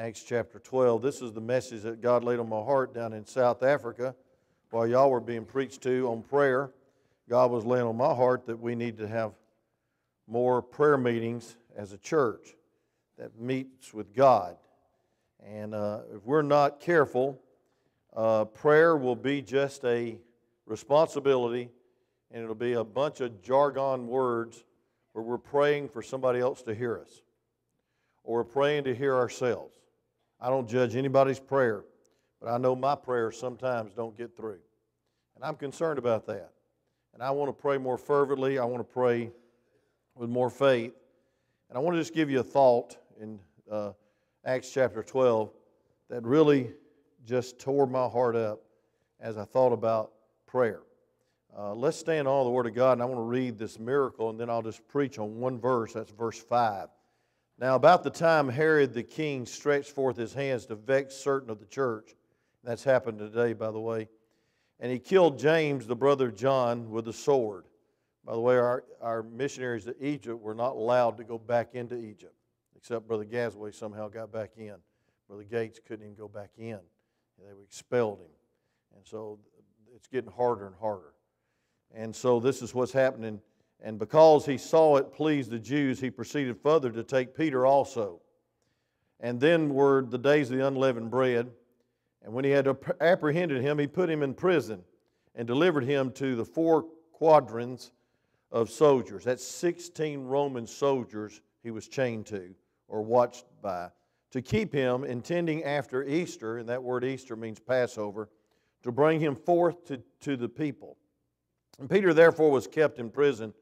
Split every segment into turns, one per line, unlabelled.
Acts chapter 12. This is the message that God laid on my heart down in South Africa while y'all were being preached to on prayer. God was laying on my heart that we need to have more prayer meetings as a church that meets with God. And uh, if we're not careful, uh, prayer will be just a responsibility and it'll be a bunch of jargon words where we're praying for somebody else to hear us or we're praying to hear ourselves. I don't judge anybody's prayer, but I know my prayers sometimes don't get through. And I'm concerned about that. And I want to pray more fervently. I want to pray with more faith. And I want to just give you a thought in uh, Acts chapter 12 that really just tore my heart up as I thought about prayer. Uh, let's stand on the Word of God, and I want to read this miracle, and then I'll just preach on one verse. That's verse 5. Now, about the time Herod the king stretched forth his hands to vex certain of the church, that's happened today, by the way, and he killed James, the brother of John, with a sword. By the way, our, our missionaries to Egypt were not allowed to go back into Egypt, except Brother Gasway somehow got back in. Brother Gates couldn't even go back in. They expelled him. And so it's getting harder and harder. And so this is what's happening and because he saw it pleased the Jews, he proceeded further to take Peter also. And then were the days of the unleavened bread. And when he had apprehended him, he put him in prison and delivered him to the four quadrants of soldiers. That's 16 Roman soldiers he was chained to or watched by to keep him, intending after Easter, and that word Easter means Passover, to bring him forth to, to the people. And Peter therefore was kept in prison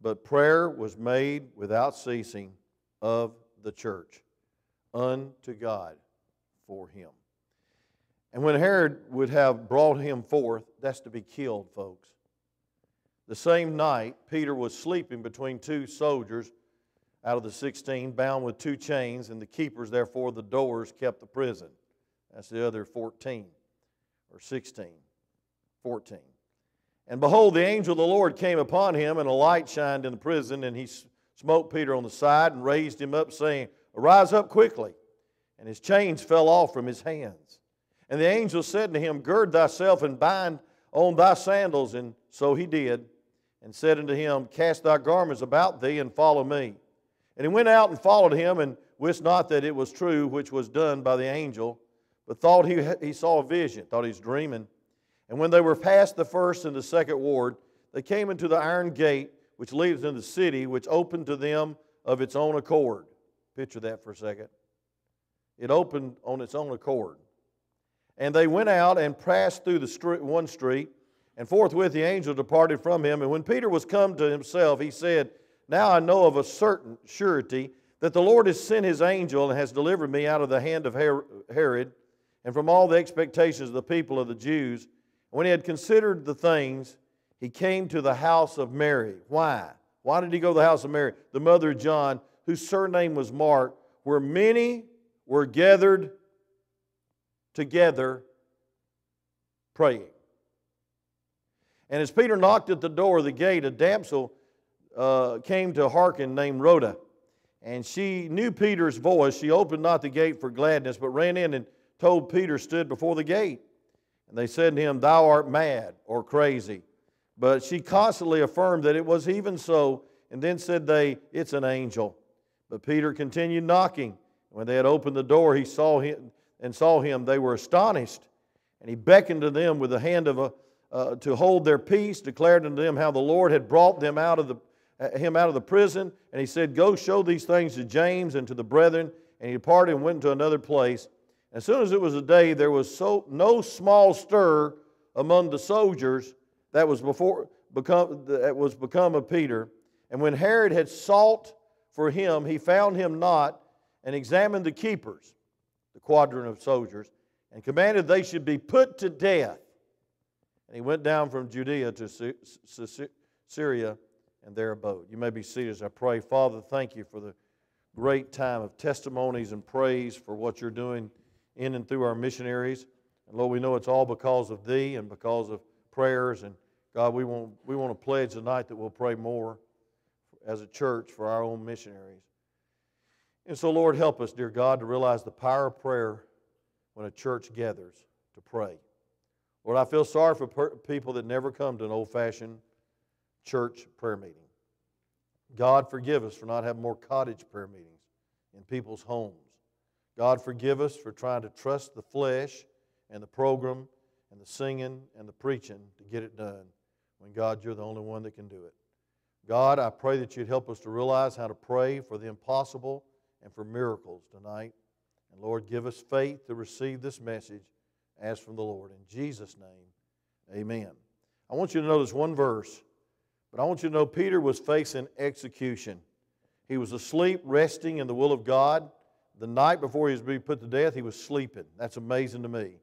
but prayer was made without ceasing of the church unto God for him. And when Herod would have brought him forth, that's to be killed, folks. The same night, Peter was sleeping between two soldiers out of the 16, bound with two chains, and the keepers, therefore, the doors kept the prison. That's the other 14 or 16. 14. And behold, the angel of the Lord came upon him, and a light shined in the prison, and he smote Peter on the side and raised him up, saying, Arise up quickly. And his chains fell off from his hands. And the angel said to him, Gird thyself and bind on thy sandals. And so he did, and said unto him, Cast thy garments about thee and follow me. And he went out and followed him, and wist not that it was true which was done by the angel, but thought he, he saw a vision, thought he was dreaming. And when they were past the first and the second ward, they came into the iron gate which leads into the city, which opened to them of its own accord. Picture that for a second. It opened on its own accord. And they went out and passed through the street, one street, and forthwith the angel departed from him. And when Peter was come to himself, he said, Now I know of a certain surety that the Lord has sent his angel and has delivered me out of the hand of Herod and from all the expectations of the people of the Jews when he had considered the things, he came to the house of Mary. Why? Why did he go to the house of Mary? The mother of John, whose surname was Mark, where many were gathered together praying. And as Peter knocked at the door of the gate, a damsel uh, came to hearken named Rhoda. And she knew Peter's voice. She opened not the gate for gladness, but ran in and told Peter stood before the gate. And they said to him, Thou art mad or crazy. But she constantly affirmed that it was even so. And then said they, It's an angel. But Peter continued knocking. When they had opened the door, he saw him and saw him. They were astonished. And he beckoned to them with the hand of a, uh, to hold their peace, declared unto them how the Lord had brought them out of the, uh, him out of the prison. And he said, Go show these things to James and to the brethren. And he departed and went into another place. As soon as it was a day, there was so, no small stir among the soldiers that was before become that was become of Peter. And when Herod had sought for him, he found him not, and examined the keepers, the quadrant of soldiers, and commanded they should be put to death. And he went down from Judea to Syria and there abode. You may be seated as I pray. Father, thank you for the great time of testimonies and praise for what you're doing in and through our missionaries. And Lord, we know it's all because of Thee and because of prayers. And God, we want, we want to pledge tonight that we'll pray more as a church for our own missionaries. And so, Lord, help us, dear God, to realize the power of prayer when a church gathers to pray. Lord, I feel sorry for per- people that never come to an old fashioned church prayer meeting. God, forgive us for not having more cottage prayer meetings in people's homes. God, forgive us for trying to trust the flesh and the program and the singing and the preaching to get it done when, God, you're the only one that can do it. God, I pray that you'd help us to realize how to pray for the impossible and for miracles tonight. And Lord, give us faith to receive this message as from the Lord. In Jesus' name, amen. I want you to notice one verse, but I want you to know Peter was facing execution. He was asleep, resting in the will of God. The night before he was being put to death, he was sleeping. That's amazing to me.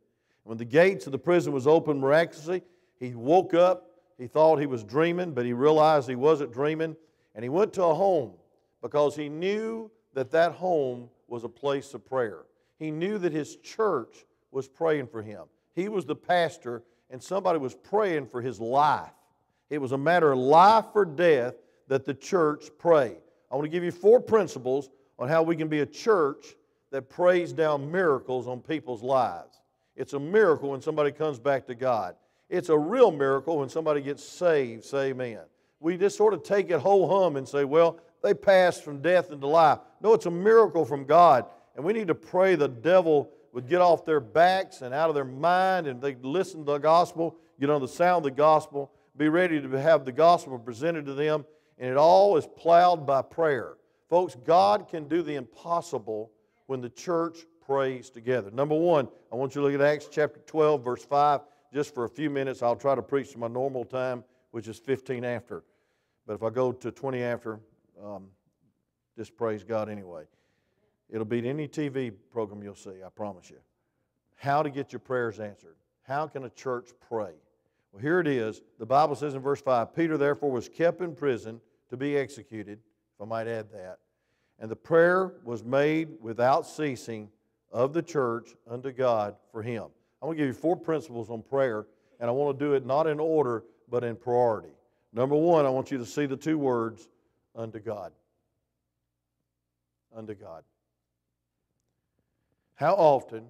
When the gates of the prison was opened miraculously, he woke up. He thought he was dreaming, but he realized he wasn't dreaming. And he went to a home because he knew that that home was a place of prayer. He knew that his church was praying for him. He was the pastor, and somebody was praying for his life. It was a matter of life or death that the church prayed. I want to give you four principles on how we can be a church that prays down miracles on people's lives. It's a miracle when somebody comes back to God. It's a real miracle when somebody gets saved. Say amen. We just sort of take it whole hum and say, well, they passed from death into life. No, it's a miracle from God. And we need to pray the devil would get off their backs and out of their mind and they listen to the gospel, get on the sound of the gospel, be ready to have the gospel presented to them. And it all is plowed by prayer. Folks, God can do the impossible when the church prays together. Number one, I want you to look at Acts chapter 12, verse 5, just for a few minutes. I'll try to preach to my normal time, which is 15 after. But if I go to 20 after, um, just praise God anyway. It'll beat any TV program you'll see, I promise you. How to get your prayers answered. How can a church pray? Well, here it is. The Bible says in verse 5 Peter therefore was kept in prison to be executed, I might add that. And the prayer was made without ceasing of the church unto God for him. I'm going to give you four principles on prayer, and I want to do it not in order, but in priority. Number one, I want you to see the two words unto God. Unto God. How often,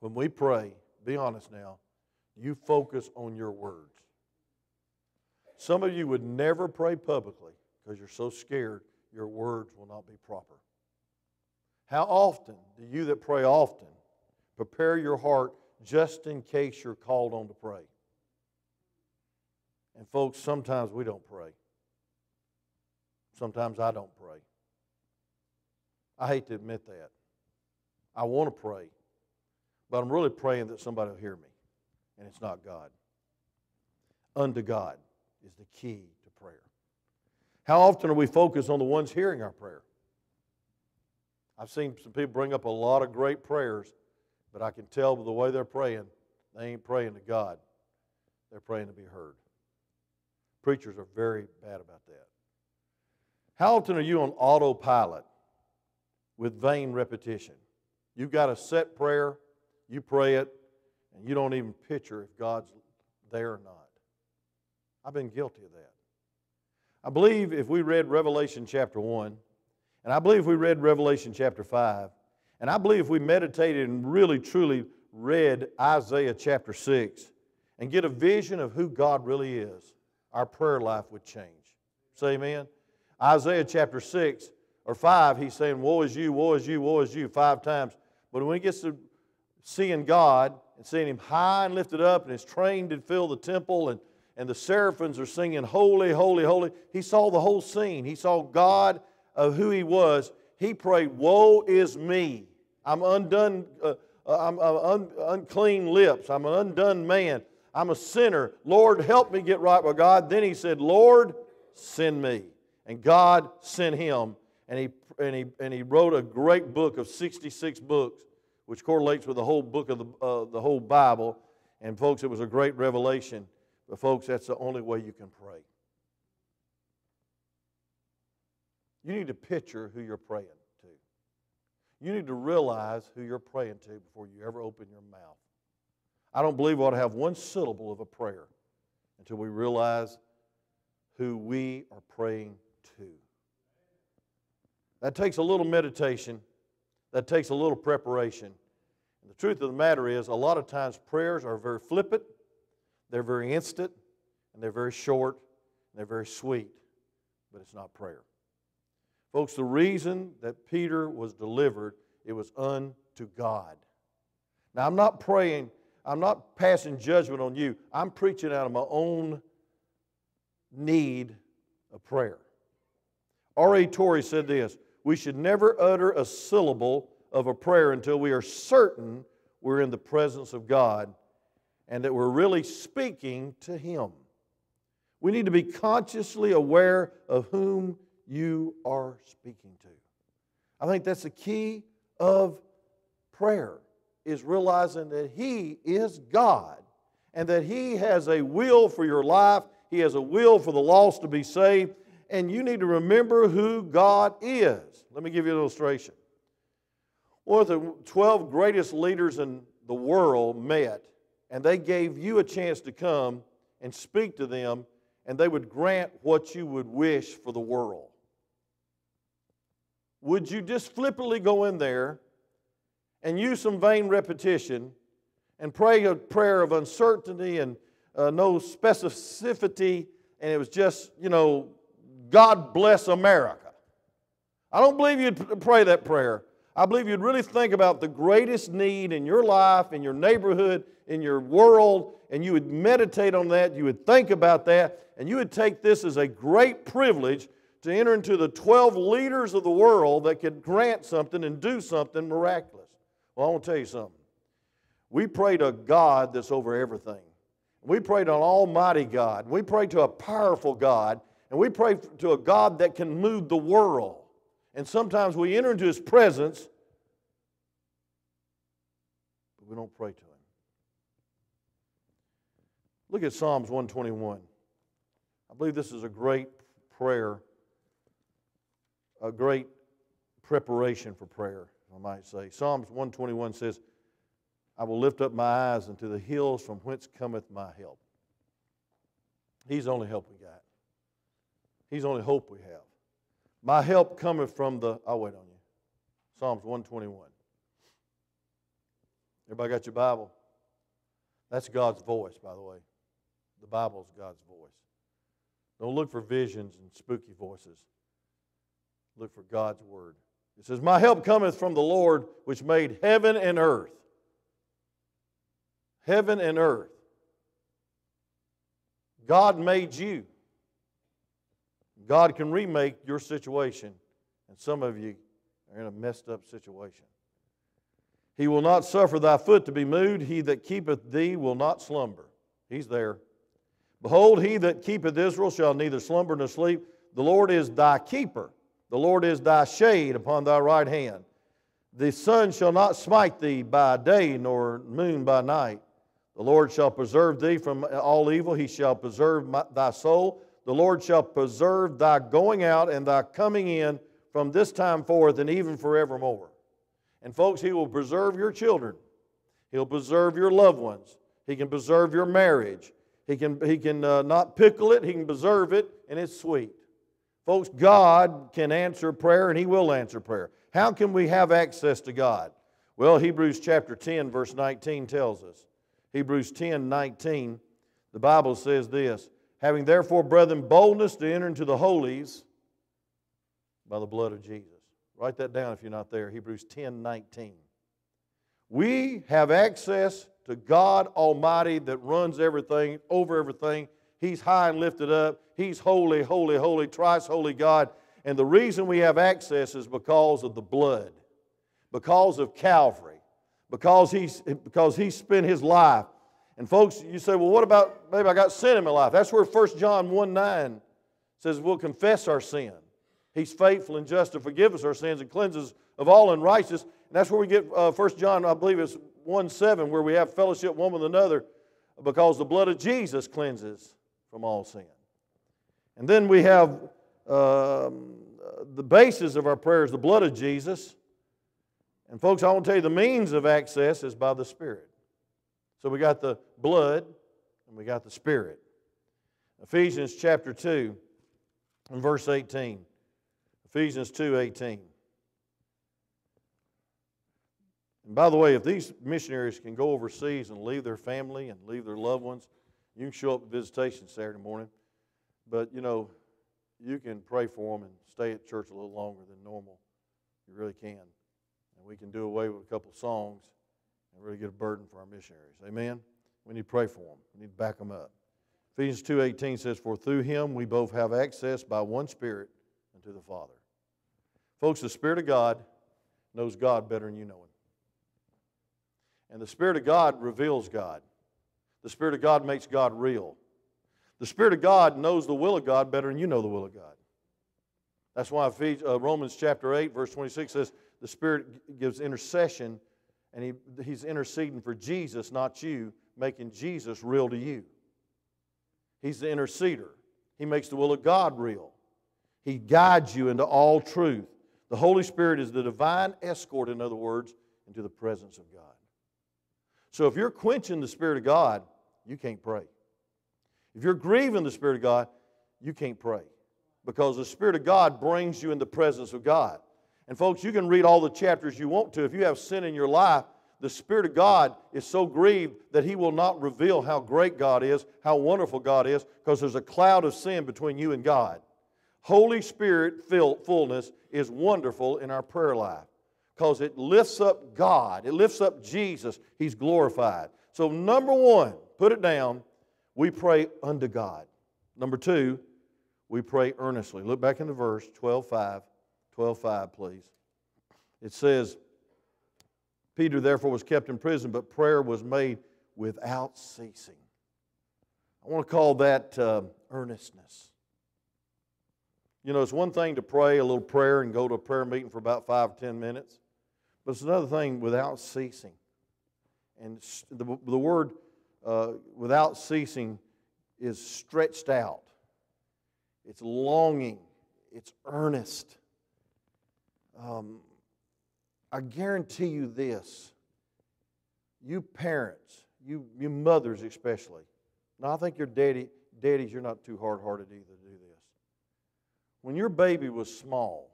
when we pray, be honest now, you focus on your words? Some of you would never pray publicly because you're so scared your words will not be proper. How often do you that pray often prepare your heart just in case you're called on to pray? And folks, sometimes we don't pray. Sometimes I don't pray. I hate to admit that. I want to pray, but I'm really praying that somebody will hear me, and it's not God. Unto God is the key. How often are we focused on the ones hearing our prayer? I've seen some people bring up a lot of great prayers, but I can tell by the way they're praying, they ain't praying to God. They're praying to be heard. Preachers are very bad about that. How often are you on autopilot with vain repetition? You've got a set prayer, you pray it, and you don't even picture if God's there or not. I've been guilty of that. I believe if we read Revelation chapter 1, and I believe we read Revelation chapter 5, and I believe if we meditated and really truly read Isaiah chapter 6 and get a vision of who God really is, our prayer life would change. Say amen. Isaiah chapter 6 or 5, he's saying, Woe is you, woe is you, woe is you, five times. But when he gets to seeing God and seeing him high and lifted up and his train did fill the temple and, and the seraphims are singing, Holy, holy, holy, he saw the whole scene. He saw God of who he was. He prayed, Woe is me. I'm undone. Uh, uh I'm, un, unclean lips. I'm an undone man. I'm a sinner. Lord, help me get right with God. Then he said, Lord, send me. And God sent him, and he, and he, and he wrote a great book of 66 books, which correlates with the whole book of the, uh, the whole Bible. And, folks, it was a great revelation. But, folks, that's the only way you can pray. You need to picture who you're praying to. You need to realize who you're praying to before you ever open your mouth. I don't believe we ought to have one syllable of a prayer until we realize who we are praying to. That takes a little meditation, that takes a little preparation. And the truth of the matter is, a lot of times prayers are very flippant, they're very instant, and they're very short, and they're very sweet, but it's not prayer. Folks, the reason that Peter was delivered, it was unto God. Now, I'm not praying, I'm not passing judgment on you. I'm preaching out of my own need of prayer. R.A. Torrey said this We should never utter a syllable of a prayer until we are certain we're in the presence of God and that we're really speaking to Him. We need to be consciously aware of whom you are speaking to. I think that's the key of prayer is realizing that he is God and that he has a will for your life, he has a will for the lost to be saved, and you need to remember who God is. Let me give you an illustration. One of the 12 greatest leaders in the world met, and they gave you a chance to come and speak to them, and they would grant what you would wish for the world. Would you just flippantly go in there and use some vain repetition and pray a prayer of uncertainty and uh, no specificity, and it was just, you know, God bless America? I don't believe you'd pray that prayer. I believe you'd really think about the greatest need in your life, in your neighborhood, in your world, and you would meditate on that, you would think about that, and you would take this as a great privilege to enter into the 12 leaders of the world that could grant something and do something miraculous. Well, I want to tell you something. We pray to God that's over everything. We pray to an almighty God. We pray to a powerful God. And we pray to a God that can move the world. And sometimes we enter into His presence, but we don't pray to Him. Look at Psalms 121. I believe this is a great prayer a great preparation for prayer, I might say. Psalms 121 says, I will lift up my eyes unto the hills from whence cometh my help. He's the only help we got. He's the only hope we have. My help cometh from the, I'll wait on you. Psalms 121. Everybody got your Bible? That's God's voice, by the way. The Bible's God's voice. Don't look for visions and spooky voices. Look for God's word. It says, My help cometh from the Lord which made heaven and earth. Heaven and earth. God made you. God can remake your situation. And some of you are in a messed up situation. He will not suffer thy foot to be moved. He that keepeth thee will not slumber. He's there. Behold, he that keepeth Israel shall neither slumber nor sleep. The Lord is thy keeper. The Lord is thy shade upon thy right hand. The sun shall not smite thee by day, nor moon by night. The Lord shall preserve thee from all evil. He shall preserve my, thy soul. The Lord shall preserve thy going out and thy coming in from this time forth and even forevermore. And folks, He will preserve your children. He'll preserve your loved ones. He can preserve your marriage. He can, he can uh, not pickle it, He can preserve it, and it's sweet. Folks, God can answer prayer and He will answer prayer. How can we have access to God? Well, Hebrews chapter 10, verse 19 tells us. Hebrews 10, 19, the Bible says this Having therefore, brethren, boldness to enter into the holies by the blood of Jesus. Write that down if you're not there. Hebrews 10, 19. We have access to God Almighty that runs everything, over everything, He's high and lifted up. He's holy, holy, holy, thrice holy God. And the reason we have access is because of the blood, because of Calvary, because he's, because he spent his life. And folks, you say, well, what about maybe I got sin in my life? That's where 1 John 1 9 says we'll confess our sin. He's faithful and just to forgive us our sins and cleanse us of all unrighteousness. And that's where we get uh, 1 John, I believe it's 1 7, where we have fellowship one with another because the blood of Jesus cleanses from all sin. And then we have um, the basis of our prayers, the blood of Jesus. And folks, I want to tell you the means of access is by the Spirit. So we got the blood and we got the spirit. Ephesians chapter 2 and verse 18. Ephesians 2 18. And by the way, if these missionaries can go overseas and leave their family and leave their loved ones, you can show up at visitation Saturday morning. But, you know, you can pray for them and stay at church a little longer than normal. You really can. And we can do away with a couple songs and really get a burden for our missionaries. Amen? We need to pray for them. We need to back them up. Ephesians 2.18 says, For through him we both have access by one Spirit unto the Father. Folks, the Spirit of God knows God better than you know Him. And the Spirit of God reveals God. The Spirit of God makes God real. The Spirit of God knows the will of God better than you know the will of God. That's why uh, Romans chapter 8, verse 26 says, The Spirit gives intercession, and he, He's interceding for Jesus, not you, making Jesus real to you. He's the interceder. He makes the will of God real. He guides you into all truth. The Holy Spirit is the divine escort, in other words, into the presence of God. So if you're quenching the Spirit of God, you can't pray. If you're grieving the Spirit of God, you can't pray. Because the Spirit of God brings you in the presence of God. And folks, you can read all the chapters you want to. If you have sin in your life, the Spirit of God is so grieved that He will not reveal how great God is, how wonderful God is, because there's a cloud of sin between you and God. Holy Spirit fullness is wonderful in our prayer life because it lifts up God, it lifts up Jesus. He's glorified. So, number one, put it down, we pray unto God. Number two, we pray earnestly. Look back in the verse 12 5. 12 5, please. It says, Peter therefore was kept in prison, but prayer was made without ceasing. I want to call that uh, earnestness. You know, it's one thing to pray a little prayer and go to a prayer meeting for about five or ten minutes, but it's another thing without ceasing. And the, the word uh, without ceasing is stretched out, it's longing, it's earnest. Um, I guarantee you this you parents, you, you mothers especially. Now, I think your daddy, daddies, you're not too hard hearted either to do this. When your baby was small,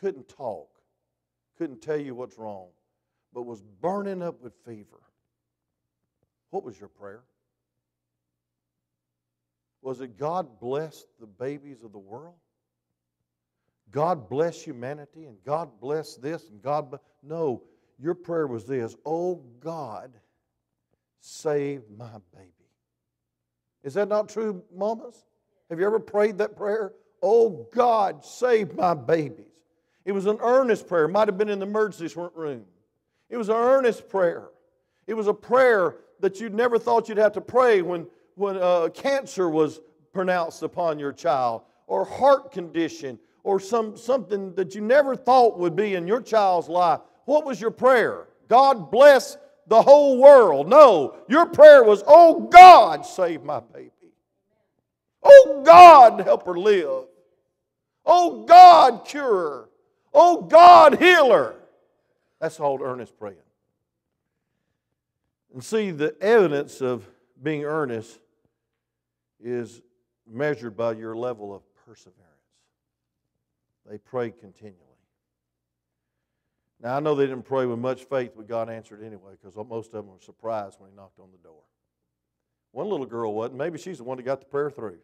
couldn't talk, couldn't tell you what's wrong, but was burning up with fever, what was your prayer? Was it God bless the babies of the world? God bless humanity and God bless this and God. No, your prayer was this Oh God, save my baby. Is that not true, mamas? Have you ever prayed that prayer? Oh God, save my babies. It was an earnest prayer. It might have been in the emergency room. It was an earnest prayer. It was a prayer that you never thought you'd have to pray when, when uh, cancer was pronounced upon your child, or heart condition, or some, something that you never thought would be in your child's life. What was your prayer? God bless the whole world. No, your prayer was, Oh God, save my baby. Oh God, help her live. Oh God, cure her. Oh God, heal her. That's called earnest praying. And see, the evidence of being earnest is measured by your level of perseverance. They prayed continually. Now, I know they didn't pray with much faith, but God answered anyway because most of them were surprised when He knocked on the door. One little girl wasn't. Maybe she's the one that got the prayer through.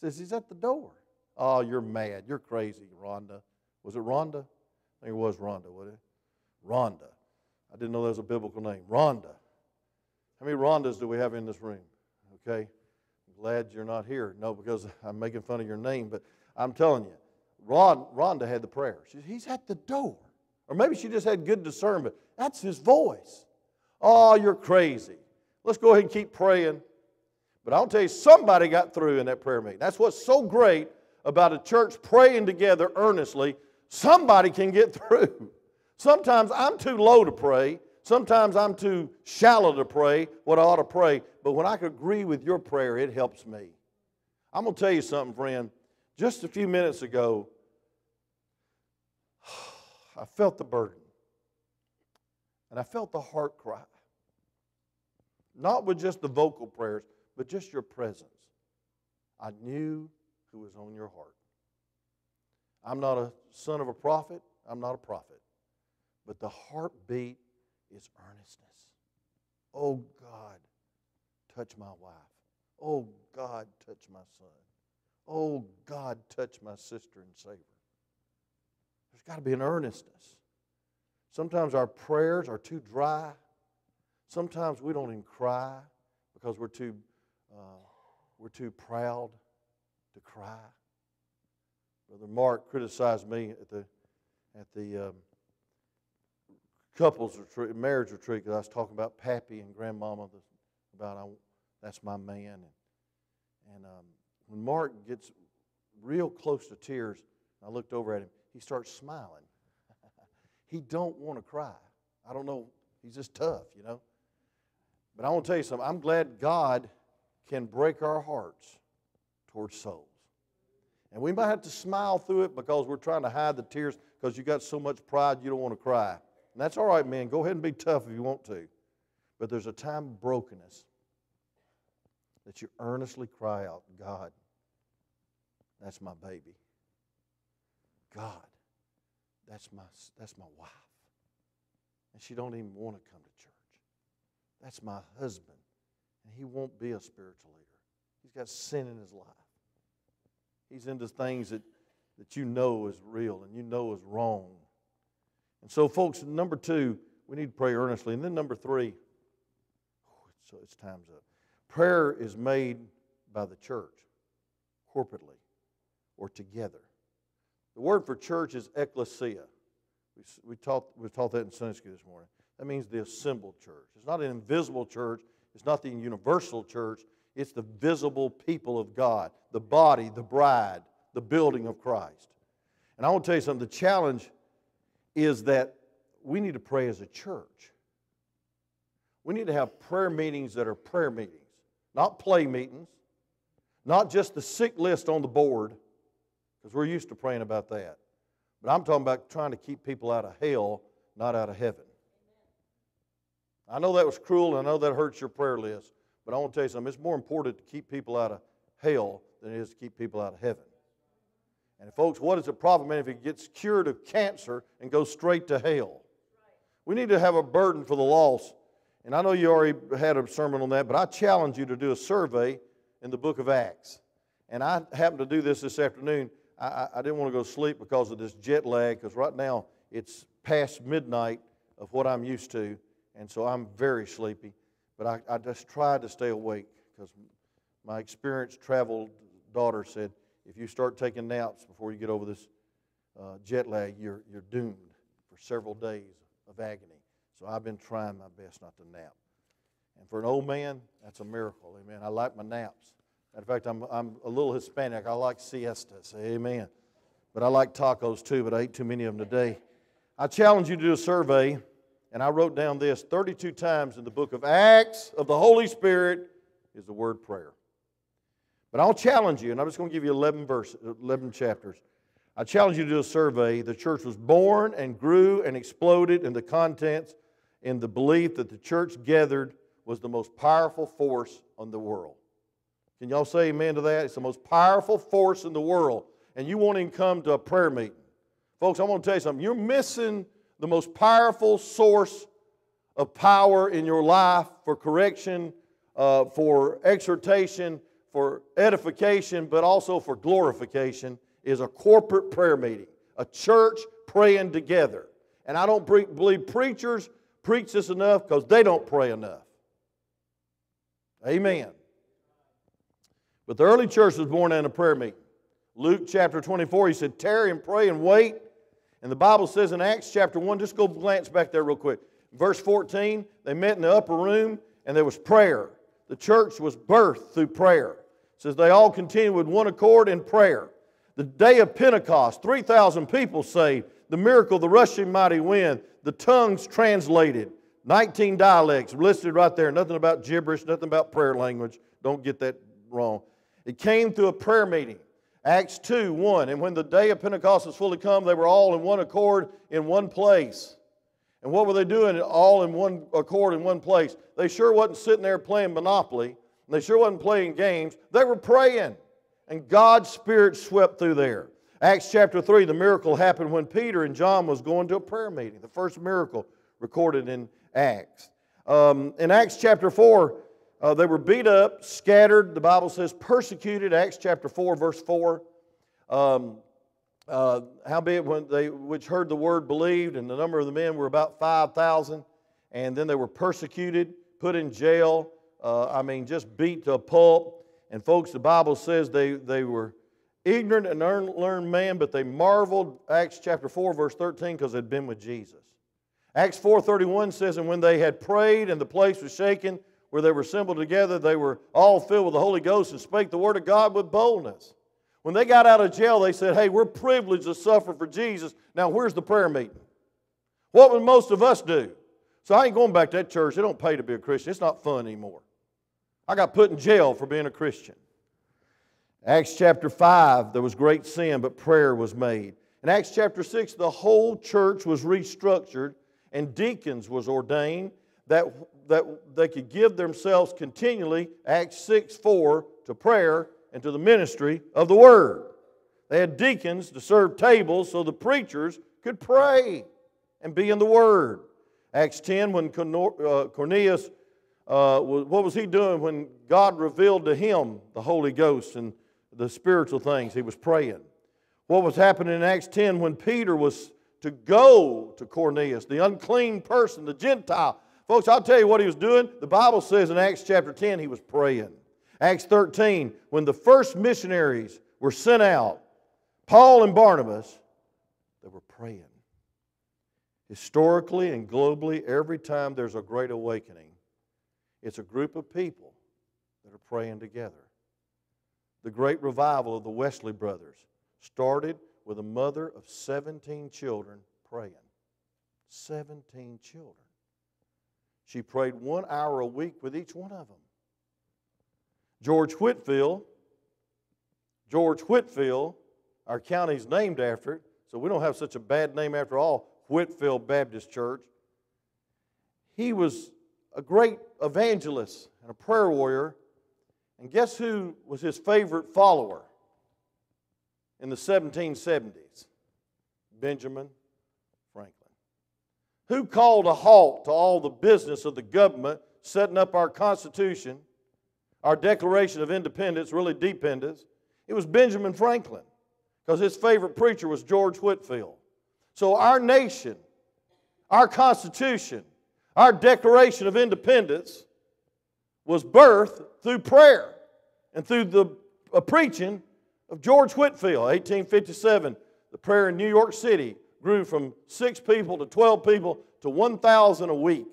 Says, He's at the door. Oh, you're mad. You're crazy, Rhonda. Was it Rhonda? I think it was Rhonda, wasn't it? Rhonda. I didn't know that was a biblical name. Rhonda. How many Rhondas do we have in this room? Okay. I'm glad you're not here. No, because I'm making fun of your name, but I'm telling you, Ron, Rhonda had the prayer. She, He's at the door. Or maybe she just had good discernment. That's his voice. Oh, you're crazy. Let's go ahead and keep praying. But I'll tell you, somebody got through in that prayer meeting. That's what's so great about a church praying together earnestly. Somebody can get through. Sometimes I'm too low to pray. Sometimes I'm too shallow to pray what I ought to pray. But when I agree with your prayer, it helps me. I'm going to tell you something, friend. Just a few minutes ago, I felt the burden. And I felt the heart cry. Not with just the vocal prayers, but just your presence. I knew who was on your heart. I'm not a son of a prophet, I'm not a prophet. But the heartbeat is earnestness. Oh God, touch my wife. Oh God, touch my son. Oh God, touch my sister and save her. There's got to be an earnestness. Sometimes our prayers are too dry. Sometimes we don't even cry because we're too, uh, we're too proud to cry. Brother Mark criticized me at the, at the um, couples retreat, marriage retreat, because I was talking about Pappy and Grandmama, about I, that's my man. And, and um, when Mark gets real close to tears, I looked over at him, he starts smiling. he don't want to cry. I don't know, he's just tough, you know. But I want to tell you something. I'm glad God can break our hearts towards souls. And we might have to smile through it because we're trying to hide the tears because you got so much pride you don't want to cry. And that's all right, man. Go ahead and be tough if you want to. But there's a time of brokenness that you earnestly cry out, God, that's my baby. God, that's my, that's my wife. And she don't even want to come to church. That's my husband. And he won't be a spiritual leader. He's got sin in his life. He's into things that, that you know is real and you know is wrong. And so, folks, number two, we need to pray earnestly. And then number three, so it's time's up. Prayer is made by the church, corporately or together. The word for church is ecclesia. We, we, taught, we taught that in Sunday school this morning. That means the assembled church. It's not an invisible church, it's not the universal church, it's the visible people of God, the body, the bride, the building of Christ. And I want to tell you something the challenge is that we need to pray as a church. We need to have prayer meetings that are prayer meetings, not play meetings, not just the sick list on the board, because we're used to praying about that. But I'm talking about trying to keep people out of hell, not out of heaven. I know that was cruel, and I know that hurts your prayer list, but I want to tell you something. It's more important to keep people out of hell than it is to keep people out of heaven. And folks, what is the problem if he gets cured of cancer and goes straight to hell? We need to have a burden for the lost. And I know you already had a sermon on that, but I challenge you to do a survey in the book of Acts. And I happened to do this this afternoon. I, I didn't want to go to sleep because of this jet lag, because right now it's past midnight of what I'm used to, and so I'm very sleepy. But I, I just tried to stay awake because my experienced traveled daughter said, if you start taking naps before you get over this uh, jet lag, you're, you're doomed for several days of agony. So I've been trying my best not to nap. And for an old man, that's a miracle. Amen. I like my naps. Of fact, I'm, I'm a little Hispanic. I like siestas. Amen. But I like tacos too, but I ate too many of them today. I challenge you to do a survey, and I wrote down this 32 times in the book of Acts of the Holy Spirit is the word prayer. But I'll challenge you, and I'm just going to give you 11 verses, 11 chapters. I challenge you to do a survey. The church was born and grew and exploded in the contents in the belief that the church gathered was the most powerful force on the world. Can y'all say amen to that? It's the most powerful force in the world. And you won't even come to a prayer meeting. Folks, I'm going to tell you something. You're missing the most powerful source of power in your life for correction, uh, for exhortation, for edification, but also for glorification is a corporate prayer meeting, a church praying together. And I don't pre- believe preachers preach this enough because they don't pray enough. Amen. But the early church was born in a prayer meeting. Luke chapter 24, he said, Tarry and pray and wait. And the Bible says in Acts chapter 1, just go glance back there real quick. Verse 14, they met in the upper room and there was prayer. The church was birthed through prayer. It says they all continued with one accord in prayer. The day of Pentecost, 3,000 people saved. The miracle, the rushing mighty wind, the tongues translated. 19 dialects listed right there. Nothing about gibberish, nothing about prayer language. Don't get that wrong. It came through a prayer meeting. Acts 2 1. And when the day of Pentecost was fully come, they were all in one accord in one place. And what were they doing all in one accord in one place? They sure wasn't sitting there playing Monopoly. They sure wasn't playing games. They were praying. And God's Spirit swept through there. Acts chapter 3, the miracle happened when Peter and John was going to a prayer meeting. The first miracle recorded in Acts. Um, in Acts chapter 4, uh, they were beat up, scattered, the Bible says persecuted, Acts chapter 4, verse 4. Um, uh, howbeit, when they which heard the word believed, and the number of the men were about 5,000, and then they were persecuted, put in jail, uh, I mean, just beat to a pulp. And folks, the Bible says they, they were ignorant and unlearned men, but they marveled, Acts chapter 4, verse 13, because they'd been with Jesus. Acts 4.31 says, And when they had prayed and the place was shaken, where they were assembled together, they were all filled with the Holy Ghost and spake the word of God with boldness. When they got out of jail, they said, Hey, we're privileged to suffer for Jesus. Now, where's the prayer meeting? What would most of us do? So I ain't going back to that church. It don't pay to be a Christian. It's not fun anymore. I got put in jail for being a Christian. Acts chapter 5, there was great sin, but prayer was made. In Acts chapter 6, the whole church was restructured and deacons was ordained that, that they could give themselves continually, Acts 6 4, to prayer and to the ministry of the word. They had deacons to serve tables so the preachers could pray and be in the word. Acts 10, when uh, Cornelius uh, what was he doing when God revealed to him the Holy Ghost and the spiritual things? He was praying. What was happening in Acts 10 when Peter was to go to Cornelius, the unclean person, the Gentile? Folks, I'll tell you what he was doing. The Bible says in Acts chapter 10 he was praying. Acts 13, when the first missionaries were sent out, Paul and Barnabas, they were praying. Historically and globally, every time there's a great awakening, it's a group of people that are praying together. The great revival of the Wesley brothers started with a mother of 17 children praying. 17 children. She prayed one hour a week with each one of them. George Whitefield, George Whitefield, our county's named after it, so we don't have such a bad name after all, Whitfield Baptist Church. He was a great evangelist and a prayer warrior. And guess who was his favorite follower in the 1770s? Benjamin. Who called a halt to all the business of the government setting up our Constitution, our Declaration of Independence, really dependence? It was Benjamin Franklin because his favorite preacher was George Whitefield. So our nation, our Constitution, our Declaration of Independence was birthed through prayer and through the uh, preaching of George Whitefield, 1857. The prayer in New York City grew from six people to 12 people to 1,000 a week,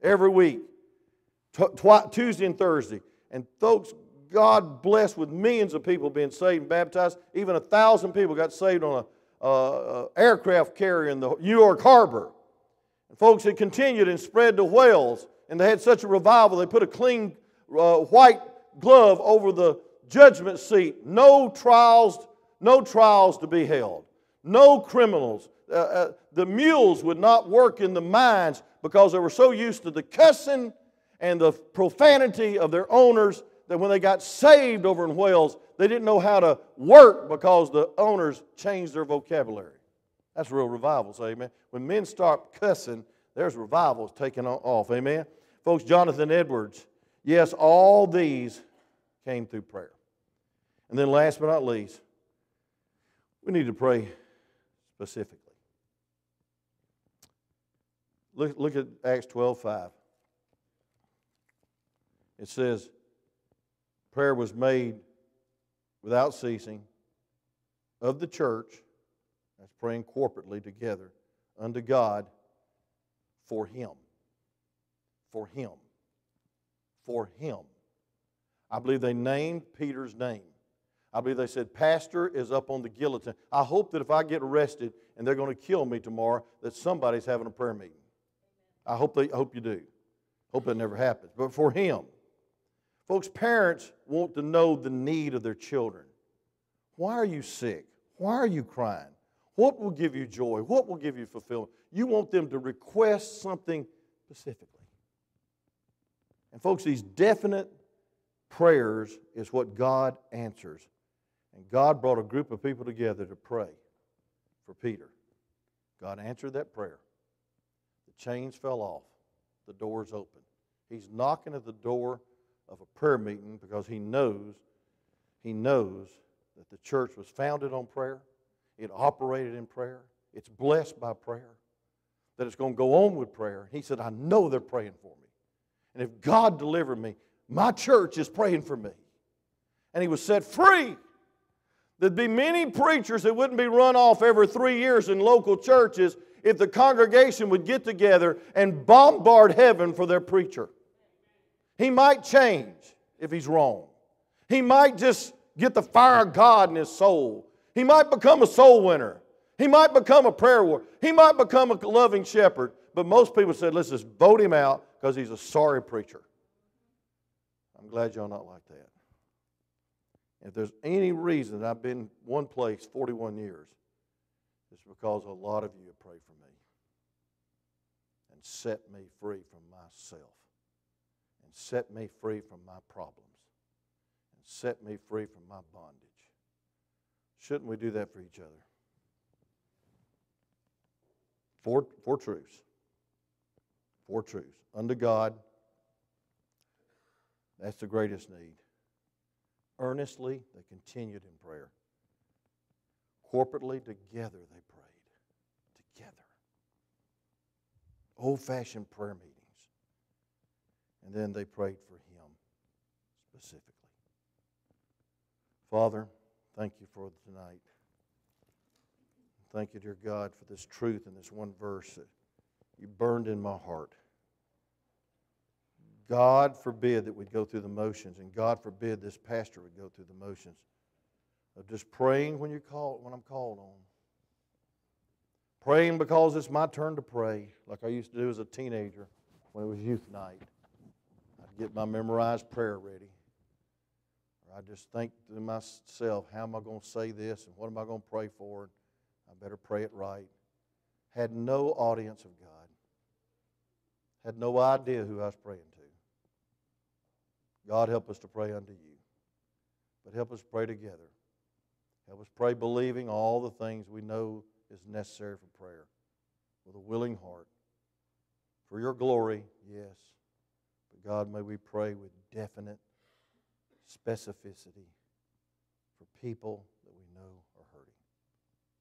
every week, Tuesday and Thursday. And folks, God blessed with millions of people being saved and baptized. Even a thousand people got saved on an uh, aircraft carrier in the New York Harbor. And folks, it continued and spread to Wales, and they had such a revival, they put a clean uh, white glove over the judgment seat. No trials, no trials to be held. No criminals. Uh, uh, the mules would not work in the mines because they were so used to the cussing and the profanity of their owners that when they got saved over in Wales, they didn't know how to work because the owners changed their vocabulary. That's real revivals, amen. When men start cussing, there's revivals taking off, amen. Folks, Jonathan Edwards, yes, all these came through prayer. And then last but not least, we need to pray specifically. Look, look at Acts 12 5. It says, prayer was made without ceasing of the church that's praying corporately together unto God for Him. For Him. For Him. I believe they named Peter's name. I believe they said, Pastor is up on the guillotine. I hope that if I get arrested and they're going to kill me tomorrow, that somebody's having a prayer meeting. I hope, they, I hope you do. Hope that never happens. But for him, folks, parents want to know the need of their children. Why are you sick? Why are you crying? What will give you joy? What will give you fulfillment? You want them to request something specifically. And, folks, these definite prayers is what God answers. And God brought a group of people together to pray for Peter. God answered that prayer. The chains fell off. the door's open. He's knocking at the door of a prayer meeting because he knows, he knows that the church was founded on prayer, it operated in prayer, it's blessed by prayer, that it's going to go on with prayer. He said, I know they're praying for me. And if God delivered me, my church is praying for me. And he was set free. There'd be many preachers that wouldn't be run off every three years in local churches if the congregation would get together and bombard heaven for their preacher. He might change if he's wrong. He might just get the fire of God in his soul. He might become a soul winner. He might become a prayer warrior. He might become a loving shepherd. But most people said, let's just vote him out because he's a sorry preacher. I'm glad y'all not like that. If there's any reason I've been one place 41 years, it's because a lot of you have prayed for me and set me free from myself and set me free from my problems and set me free from my bondage. Shouldn't we do that for each other? Four, four truths. Four truths. Unto God, that's the greatest need. Earnestly, they continued in prayer. Corporately, together, they prayed. Together. Old fashioned prayer meetings. And then they prayed for him specifically. Father, thank you for tonight. Thank you, dear God, for this truth and this one verse that you burned in my heart. God forbid that we'd go through the motions, and God forbid this pastor would go through the motions of just praying when you call when I'm called on. Praying because it's my turn to pray, like I used to do as a teenager when it was youth night. I'd get my memorized prayer ready. I'd just think to myself, how am I going to say this and what am I going to pray for? I better pray it right. Had no audience of God. Had no idea who I was praying to. God, help us to pray unto you. But help us pray together. Help us pray believing all the things we know is necessary for prayer with a willing heart. For your glory, yes. But God, may we pray with definite specificity for people